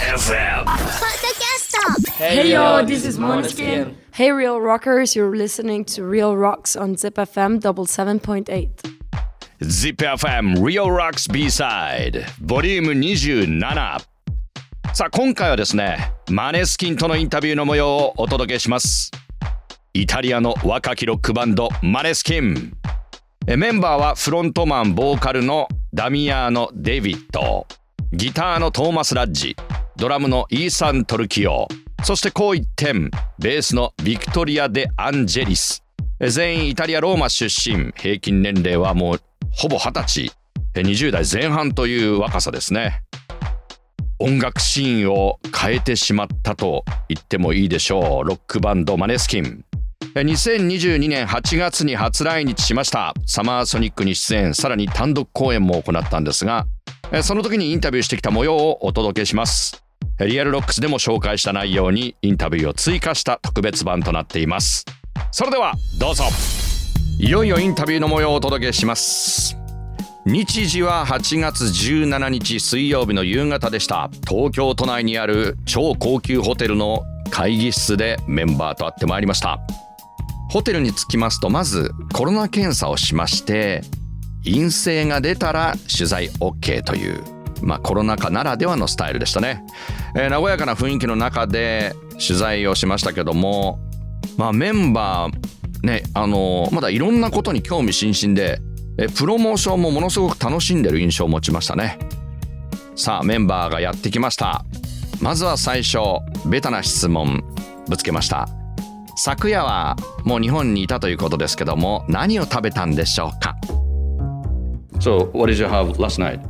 FM Hey yo, this is Måneskin. Hey real rockers, you're listening to Real Rocks on Zip FM double seven point eight. ZIPFM Real Rocks B-Side ボリューム27さあ今回はですねマネスキンとのインタビューの模様をお届けしますイタリアの若きロックバンドマネスキンえメンバーはフロントマンボーカルのダミアーノ・デビッドギターのトーマス・ラッジドラムのイーサン・トルキオ。そしてこう一点。ベースのビクトリア・デ・アンジェリス。全員イタリア・ローマ出身。平均年齢はもうほぼ20歳。20代前半という若さですね。音楽シーンを変えてしまったと言ってもいいでしょう。ロックバンドマネスキン。2022年8月に初来日しました。サマーソニックに出演。さらに単独公演も行ったんですがその時にインタビューしてきた模様をお届けします。リアルロックスでも紹介した内容にインタビューを追加した特別版となっています。それではどうぞ。いよいよインタビューの模様をお届けします。日時は8月17日水曜日の夕方でした。東京都内にある超高級ホテルの会議室でメンバーと会ってまいりました。ホテルに着きますとまずコロナ検査をしまして陰性が出たら取材 OK というまあコロナ禍ならではのスタイルでしたね、えー和やかな雰囲気の中で取材をしましたけどもまあメンバーねあのまだいろんなことに興味津々でえプロモーションもものすごく楽しんでる印象を持ちましたね。さあメンバーがやってきました。まずは最初ベタな質問ぶつけました。昨夜はもう日本にいたということですけども何を食べたんでしょうか？So what did you have last night?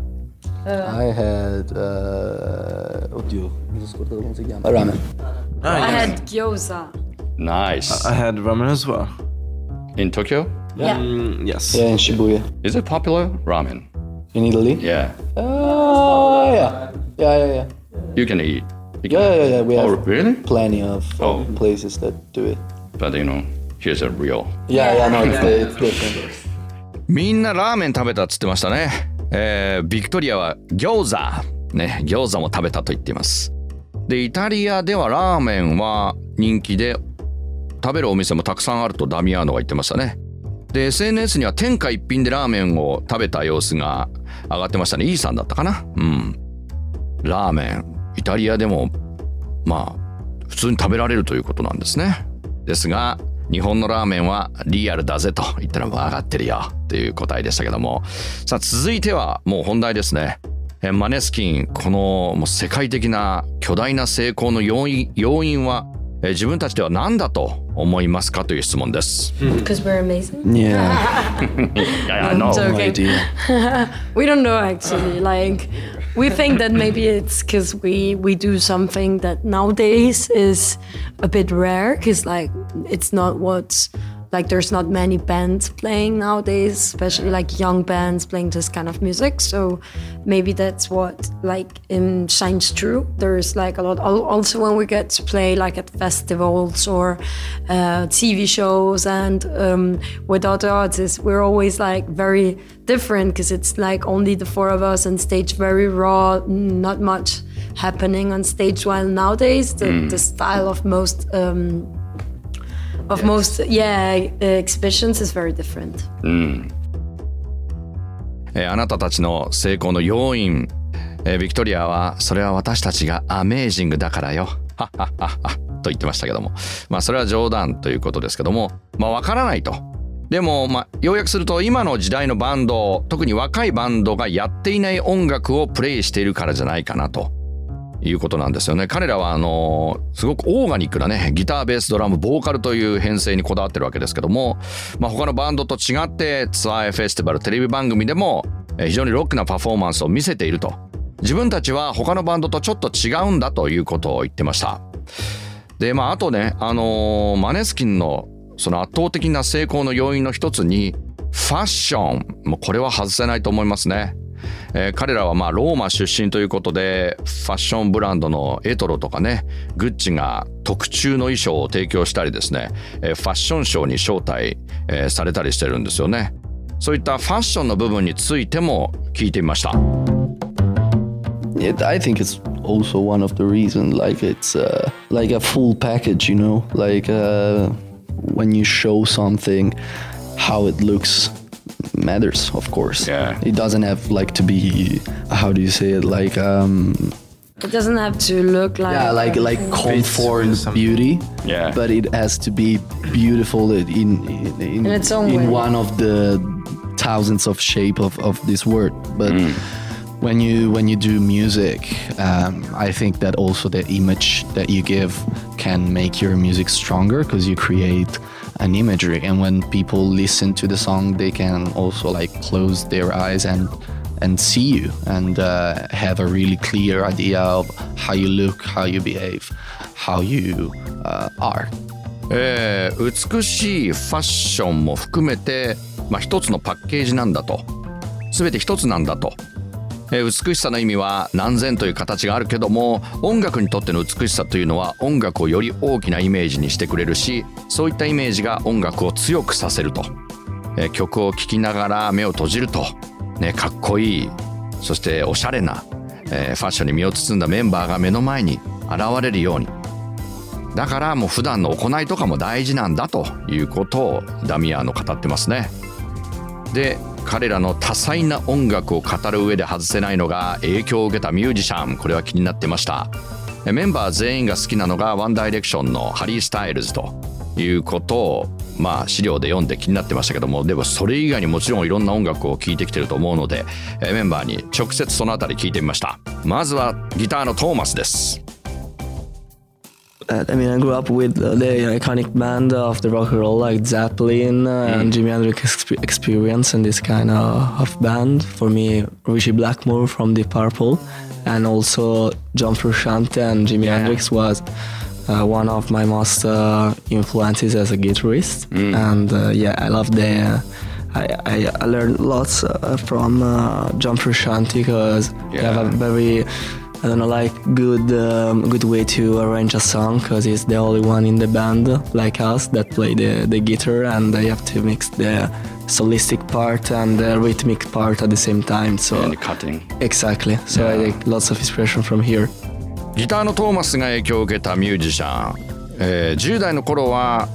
I had... Uh, oddio, mi sono scordato come si chiama. Ramen. I had gyoza. Nice. I had ramen as well. In Tokyo? Yeah. Mm, yes. Yeah, in Shibuya. Is it popular? Ramen. In Italy? Yeah. Oh, yeah. Yeah, yeah, yeah. You can eat. You can- Yeah, yeah, yeah. We Oh, have really? plenty of Oh. places that do it. But you know, here's a real. Yeah, yeah, no, it's, it's different. みんなラーメン食べたっつってましたね。えービクトリアは餃子。 ね、餃子も食べたと言っています。で、イタリアではラーメンは人気で、食べるお店もたくさんあるとダミアーノが言ってましたね。で、SNS には天下一品でラーメンを食べた様子が上がってましたね。イーさんだったかなうん。ラーメン、イタリアでも、まあ、普通に食べられるということなんですね。ですが、日本のラーメンはリアルだぜと言ったらもう上がってるよっていう答えでしたけども。さあ、続いてはもう本題ですね。えマネスキン、このもう世界的な巨大な成功の要因要因は、え自分たちでは何だと思いますかという質問です。Because we're amazing. Yeah, Yeah, I I'm know. no joking. idea. We don't know actually. Like, we think that maybe it's because we we do something that nowadays is a bit rare. Because like, it's not what's like. There's not many bands playing nowadays, especially like young bands playing this kind of music. So maybe that's what like um, shines through. There's like a lot. Also, when we get to play like at festivals or uh, TV shows and um, with other artists, we're always like very different because it's like only the four of us on stage, very raw, not much happening on stage. While nowadays, the, the style of most um, of most yeah uh, exhibitions is very different. えーあなたたちの成功の要因、えービクトリアはそれは私たちがアメージングだからよ。はっはっはっはと言ってましたけどもまあそれは冗談ということですけどもまあわからないと。でもまあ要約すると今の時代のバンド特に若いバンドがやっていない音楽をプレイしているからじゃないかなと。いうことなんですよね。彼らはあのすごくオーガニックなねギターベースドラムボーカルという編成にこだわってるわけですけども、まあ、他のバンドと違ってツアーフェスティバルテレビ番組でも非常にロックなパフォーマンスを見せていると。自分たちは他のバンドとちょっと違うんだということを言ってました。でまああとねあのーマネスキンのその圧倒的な成功の要因の一つにファッション。もうこれは外せないと思いますね。えー彼らはまあローマ出身ということでファッションブランドのエトロとかねグッチが特注の衣装を提供したりですね、えーファッションショーに招待、えーされたりしてるんですよねそういったファッションの部分についても聞いてみました it, I think it's also one of the reasons, Like it's uh, like a full package, you know? Like uh, when you show something, how it looks matters, of course. Yeah. It doesn't have like to be. How do you say it? Like um, It doesn't have to look like yeah, like like comfort, with some- beauty. Yeah. But it has to be beautiful in in in, In its own in way. one of the thousands of shape of, of this word. But when you when you do music, um, I think that also the image that you give can make your music stronger because you create an imagery, and when people listen to the song, they can also like close their eyes and and see you and uh, have a really clear idea of how you look, how you behave, how you uh, are. えー美しいファッションも含めて、まあ、一つのパッケージなんだと全て一つなんだと、 えー美しさの意味は何千という形があるけども音楽にとっての美しさというのは音楽をより大きなイメージにしてくれるしそういったイメージが音楽を強くさせると、えー曲を聴きながら目を閉じると、ね、かっこいい。そしておしゃれな、えーファッションに身を包んだメンバーが目の前に現れるように。だからもう普段の行いとかも大事なんだということをダミアーノ語ってますね。で彼らの多彩な音楽を語る上で外せないのが影響を受けたミュージシャン。これは気になってました。メンバー全員が好きなのがワンダイレクションのハリー・スタイルズということをまあ資料で読んで気になってましたけどもでもそれ以外にもちろんいろんな音楽を聴いてきてると思うのでメンバーに直接そのあたり聞いてみました。まずはギターのトーマスです。I mean, I grew up with uh, the iconic band of the rock and roll like Zeppelin uh, and Jimi Hendrix exp- Experience and this kind of, of band. For me, Richie Blackmore from Deep Purple and also John Frusciante and Jimi Hendrix was uh, one of my most uh, influences as a guitarist. And uh, yeah, I love the. I, I, I learned lots uh, from uh, John Frusciante because he have a very I don't know, like good, um, good way to arrange a song because he's the only one in the band like us that play the, the guitar, and I have to mix the solistic part and the rhythmic part at the same time. So cutting exactly. So I take lots of inspiration from here. ギターのトーマスが影響を受けたミュージシャン、えー10代の頃は、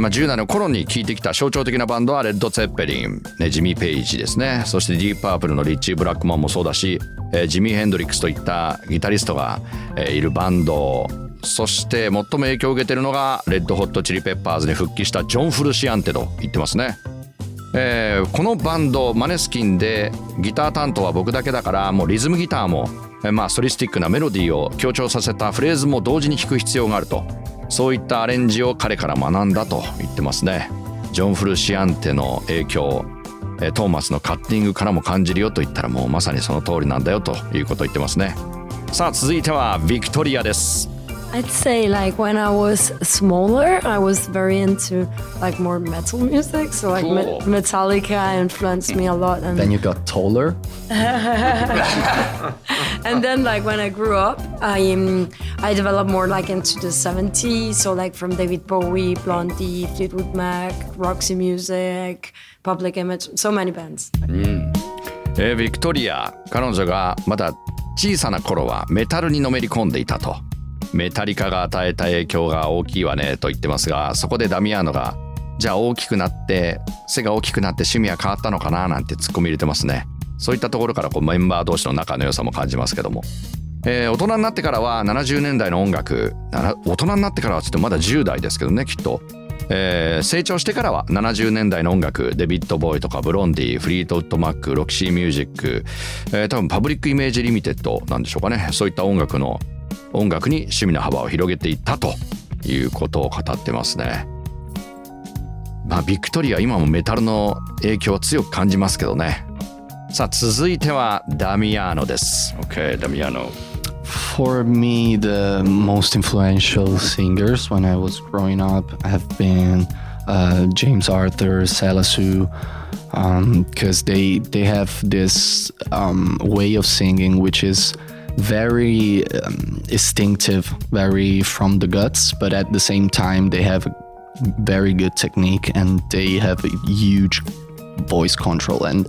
まあ、10代の頃に聴いてきた象徴的なバンドはレッド・ツェッペリン、ね、ジミー・ペイジですね。そしてディープ・パープルのリッチー・ブラックマンもそうだし、えージミー・ヘンドリックスといったギタリストが、えーいるバンド。そして最も影響を受けているのがレッド・ホット・チリ・ペッパーズに復帰したジョン・フルシアンテと言ってますね。えーこのバンドマネスキンでギター担当は僕だけだからもうリズムギターも、えーまあ、ソリスティックなメロディーを強調させたフレーズも同時に弾く必要があると。そういったアレンジを彼から学んだと言ってますね。ジョン・フルシアンテの影響えトーマスのカッティングからも感じるよと言ったらもうまさにその通りなんだよということを言ってますね。さあ続いてはビクトリアです。I'd say like when I was smaller, I was very into like more metal music. So like Me- Cool. Metallica influenced me a lot. And Then you got taller. and then like when I grew up, I um, I developed more like into the 70s. So like from David Bowie, Blondie, Fleetwood Mac, Roxy Music, Public Image, so many bands. えービクトリア彼女がまだ小さな頃はメタルにのめり込んでいたと メタリカが与えた影響が大きいわねと言ってますがそこでダミアーノがじゃあ大きくなって背が大きくなって趣味は変わったのかななんてツッコミ入れてますね。そういったところからこうメンバー同士の仲の良さも感じますけども。えー大人になってからは70年代の音楽大人になってからはちょっとまだ10代ですけどねきっと、えー成長してからは70年代の音楽デビッド・ボウイとかブロンディフリートウッド・マックロキシー・ミュージック、えー多分パブリック・イメージ・リミテッドなんでしょうかね。そういった音楽の音楽に趣味の幅を広げていったということを語ってますね。まあビクトリア今もメタルの影響を強く感じますけどね。さあ続いてはダミアーノです。OK ダミアーノ。For me, the most influential singers when I was growing up have been uh, James Arthur, Salasu, because they they have this um, way of singing which is very um, instinctive, very from the guts, but at the same time they have a very good technique and they have a huge voice control. And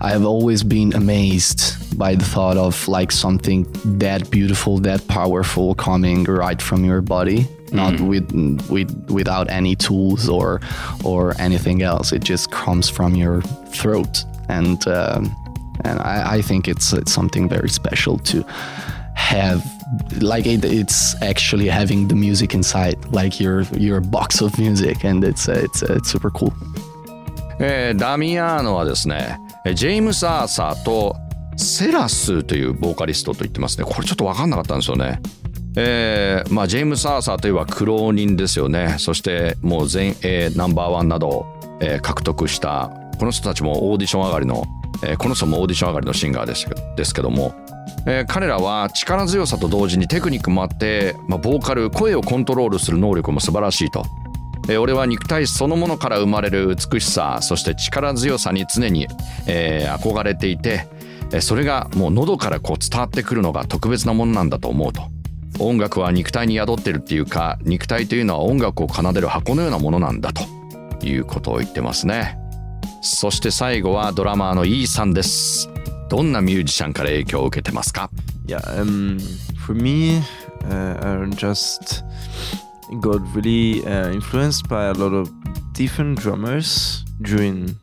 I've always been amazed by the thought of like something that beautiful, that powerful coming right from your body, not with with without any tools or or anything else. It just comes from your throat, and um, and I, I think it's it's something very special to have like it, it's actually having the music inside like your your box of music and it's uh, it's uh, it's super cool えーダミアーノはですねジェームス・アーサーとセラスというボーカリストと言ってますねこれちょっと分かんなかったんですよねえーまあ、ジェームス・アーサーといえば苦労人ですよねそしてもう全英ナンバーワンなど、えー獲得したこの人たちもオーディション上がりの、えーこの人もオーディション上がりのシンガーですけどですけども、えー彼らは力強さと同時にテクニックもあって、まあ、ボーカル声をコントロールする能力も素晴らしいと。えー俺は肉体そのものから生まれる美しさそして力強さに常に、えー憧れていてそれがもう喉からこう伝わってくるのが特別なものなんだと思うと音楽は肉体に宿ってるっていうか肉体というのは音楽を奏でる箱のようなものなんだということを言ってますねそして最後はドラマーの E さんです。どんなミュージシャンから影響を受けてますか？Yeah, um, for me, uh, I just got really uh, influenced by a lot of different drummers during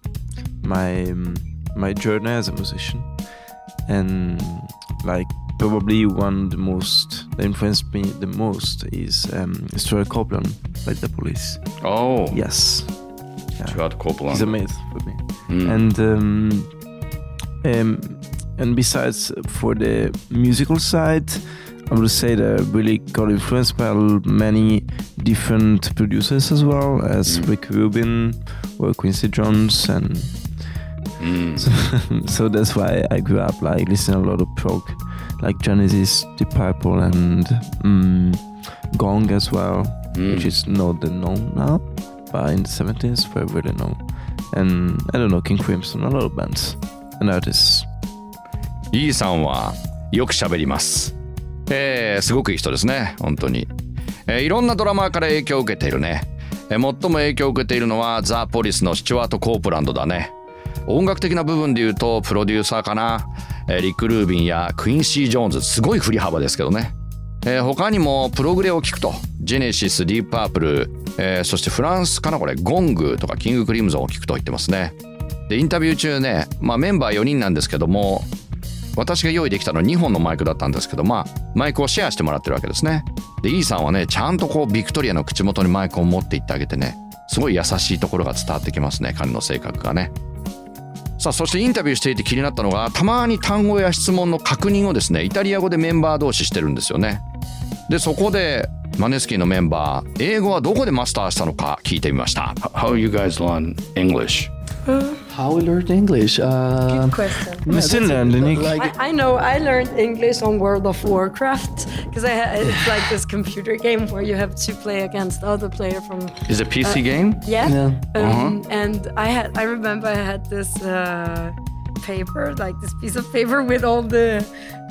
my um, my journey as a musician, and like probably one the most that influenced me the most is um, Stuart Copeland, by the Police. Oh, yes, yeah. Gerard Copeland. He's a myth for me. Mm. And um, um, and besides, uh, for the musical side, I would say that I really got influenced by many different producers as well, as mm. Rick Rubin or Quincy Jones, and mm. so, so, that's why I grew up like listening a lot of prog, like Genesis, Deep Purple, and um, Gong as well, which is not the known now. But in the 70s were really known. And I don't know, King Crimson, a lot of bands and artists. イーさんはよく喋ります。えー、すごくいい人ですね、本当に。えーいろんなドラマーから影響を受けているね。えー最も影響を受けているのはザ・ポリスのスチュワート・コープランドだね。音楽的な部分で言うとプロデューサーかな。えーリック・ルービンやクインシー・ジョーンズ、すごい振り幅ですけどね。えー他にもプログレを聞くとジェネシスディープパープル、えーそしてフランスかなこれゴングとかキングクリムゾンを聞くと言ってますね。でインタビュー中ね、まあ、メンバー4人なんですけども私が用意できたのは2本のマイクだったんですけどまあマイクをシェアしてもらってるわけですね。でイーさんはねちゃんとこうビクトリアの口元にマイクを持っていってあげてねすごい優しいところが伝わってきますね彼の性格がね。さあそしてインタビューしていて気になったのがたまに単語や質問の確認をですねイタリア語でメンバー同士してるんですよね。でそこでマネスキンのメンバー英語はどこでマスターしたのか聞いてみました How you guys learn English? how we learned english uh, Question. We still learn, Nick. like I, I know I learned English on World of Warcraft because I ha- it's like this computer game where you have to play against other player from Is it a PC game? yeah. Yeah. Um, And I had I remember I had this uh, paper like this piece of paper with all the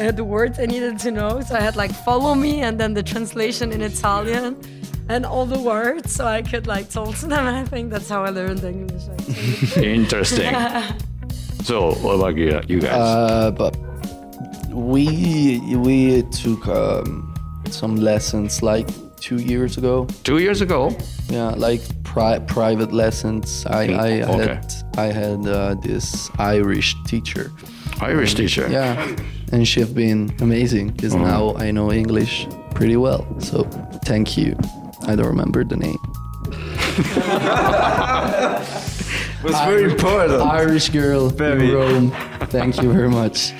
uh, the words I needed to know. So I had like follow me and then the translation in Italian. And all the words, so I could like talk to them. And I think that's how I learned English. Actually. Interesting. so, what about you, you guys? Uh, but we we took um, some lessons like two years ago. Two years ago? Yeah, like pri- private lessons. I Mm, I okay. had I had uh, this Irish teacher. Irish teacher. Yeah, and she've been amazing because Uh-huh. now I know English pretty well. So thank you. I don't remember the name. was very important. Irish girl Very. in Rome. Thank you very much.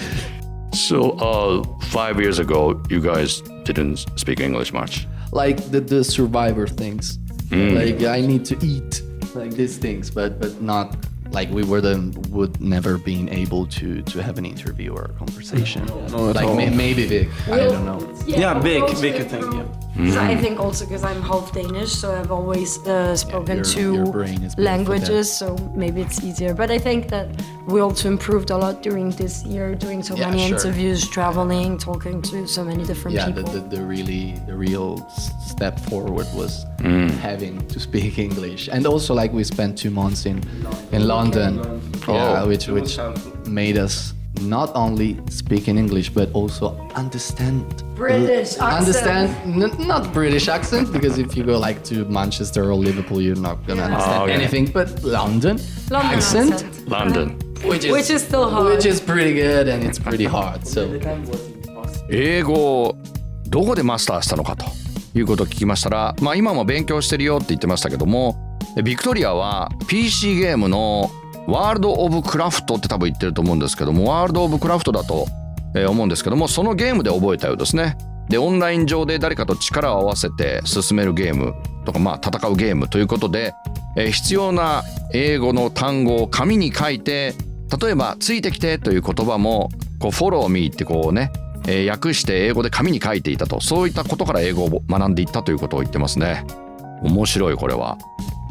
So, uh, five years ago, you guys didn't speak English much. Like the the survivor things. Mm. Like I need to eat like these things, but but not like we were the would never been able to to have an interview or a conversation. No, at like all. may, maybe Vic. I don't know. Yeah, big, big, I think, yeah. So I think also because I'm half Danish, so I've always uh, spoken your- two your brain is built for that. languages, so maybe it's easier. But I think that we also improved a lot during this year, doing so Yeah, many sure. interviews, traveling, talking to so many different people. yeah, the, the, the really the real step forward was mm. having to speak English, and also like we spent two months in in London, oh. yeah, Oh. which which made us not only speak in English but also understand British accent. understand n- not British accent because if you go like to Manchester or Liverpool, you're not gonna understand Oh, okay. anything. But London, London accent, accent. London which is Which is still hard. which is pretty good and it's pretty hard. So. 英語をどこでマスターしたのかということを聞きましたら、まあ、今も勉強してるよって言ってましたけどもビクトリアは PC ゲームのワールド・オブ・クラフトって多分言ってると思うんですけどもワールド・オブ・クラフトだとえー思うんですけどもそのゲームで覚えたようですねでオンライン上で誰かと力を合わせて進めるゲームとかまあ戦うゲームということで、えー必要な英語の単語を紙に書いて例えば「ついてきて」という言葉も「フォローミー」ってこうね、訳して英語で紙に書いていたと。そういったことから英語を学んでいったということを言ってますね。面白いこれは、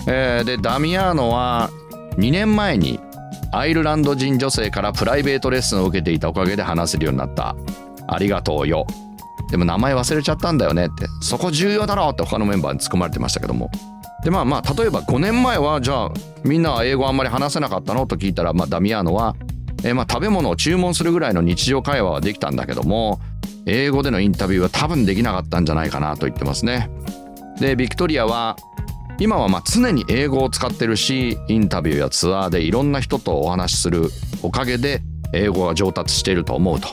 えーでダミアーノは2年前にアイルランド人女性からプライベートレッスンを受けていたおかげで話せるようになった。ありがとうよ。でも名前忘れちゃったんだよねって。そこ重要だろって他のメンバーに突っ込まれてましたけども。でまあまあ例えば5年前はじゃあみんなは英語あんまり話せなかったの？と聞いたら、まあ、ダミアーノは、えーまあ食べ物を注文するぐらいの日常会話はできたんだけども英語でのインタビューは多分できなかったんじゃないかなと言ってますね。でビクトリアは今はまあ常に英語を使ってるしインタビューやツアーでいろんな人とお話しするおかげで英語が上達していると思うと。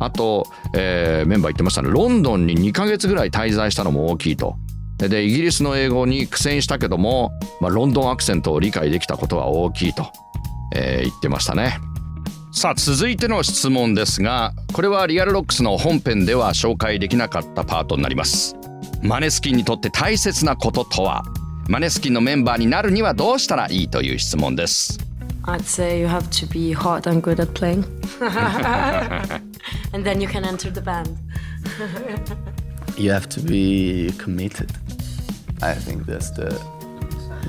あと、えーメンバー言ってましたねロンドンに2ヶ月ぐらい滞在したのも大きいと。ででイギリスの英語に苦戦したけども、まあ、ロンドンアクセントを理解できたことは大きいと、えー言ってましたね。さあ続いての質問ですがこれはリアルロックスの本編では紹介できなかったパートになります。マネスキンにとって大切なこととは？マネスキンのメンバーになるにはどうしたらいいという質問です。I'd say you have to be hot and good at playing. and then you can enter the band. You have to be committed. I think that's the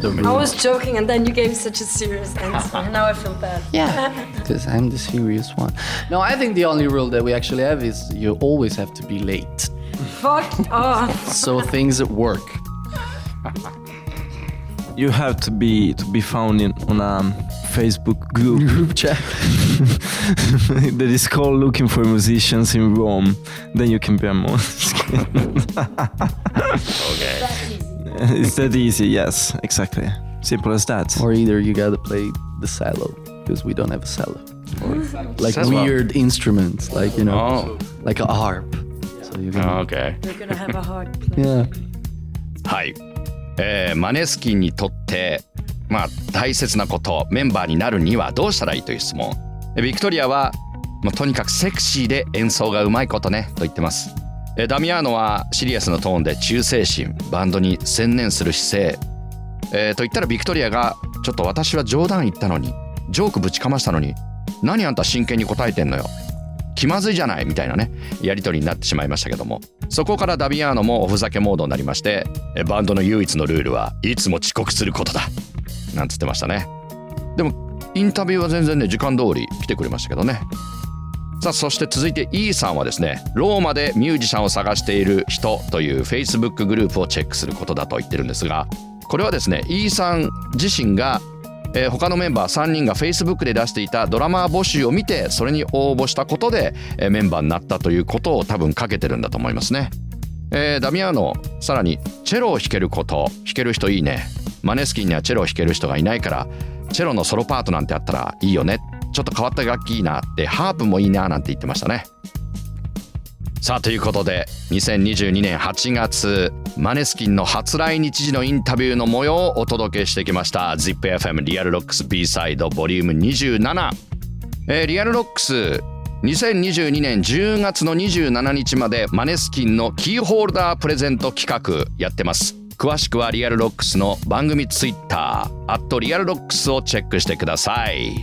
the I was joking and then you gave such a serious answer. now I feel bad. yeah, because I'm the serious one. No, I think the only rule that we actually have is you always have to be late. Fuck off. So things work. You have to be to be found in on a Facebook group Group chat. that is called "Looking for Musicians in Rome." Then you can be a Måneskin. it's that easy. Yes, exactly. Simple as that. Or either you gotta play the cello because we don't have a cello. Or like Cello. weird instruments, like you know, Oh. like a harp. So you can, Okay. You're gonna have a hard play. yeah. はい、えーマネスキンにとって まあ大切なことメンバーになるにはどうしたらいいという質問。ビクトリアは、まあ、とにかくセクシーで演奏がうまいことねと言ってます。ダミアーノはシリアスのトーンで忠誠心バンドに専念する姿勢、えーと言ったらビクトリアがちょっと私は冗談言ったのにジョークぶちかましたのに何あんた真剣に答えてんのよ。気まずいじゃないみたいなねやり取りになってしまいましたけども。そこからダビアーノもおふざけモードになりましてバンドの唯一のルールはいつも遅刻することだ。なんつってましたね。でもインタビューは全然ね時間通り来てくれましたけどね。さあそして続いて E さんはですねローマでミュージシャンを探している人という Facebook グループをチェックすることだと言ってるんですがこれはですね E さん自身がえー他のメンバー3人が Facebook で出していたドラマー募集を見てそれに応募したことで、えーメンバーになったということを多分かけてるんだと思いますね。えーダミアーノさらにチェロを弾けること弾ける人いいね。マネスキンにはチェロを弾ける人がいないからチェロのソロパートなんてあったらいいよね。ちょっと変わった楽器いいなってハープもいいななんて言ってましたね。さあということで2022年8月マネスキンの初来日時のインタビューの模様をお届けしてきました ZIPFM リアルロックス B サイドボリューム27、えーリアルロックス2022年10月の27日までマネスキンのキーホルダープレゼント企画やってます。詳しくはリアルロックスの番組ツイッターアットリアルロックスをチェックしてください。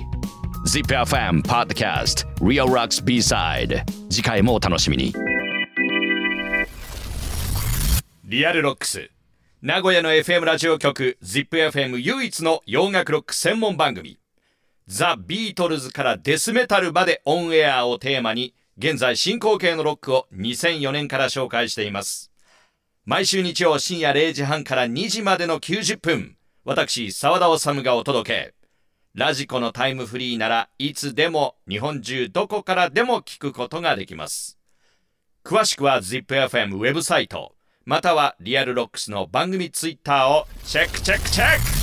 ZIPFM Podcast Real Rocks B-Side 次回もお楽しみに。リアルロックス。名古屋の FM ラジオ局 ZIPFM 唯一の洋楽ロック専門番組。ザ・ビートルズからデスメタルまでオンエアをテーマに現在進行形のロックを2004年から紹介しています。毎週日曜深夜0時半から2時までの90分私沢田治がお届け。ラジコのタイムフリーならいつでも日本中どこからでも聞くことができます。詳しくは ZIPFM ウェブサイトまたはリアルロックスの番組ツイッターをチェックチェックチェック。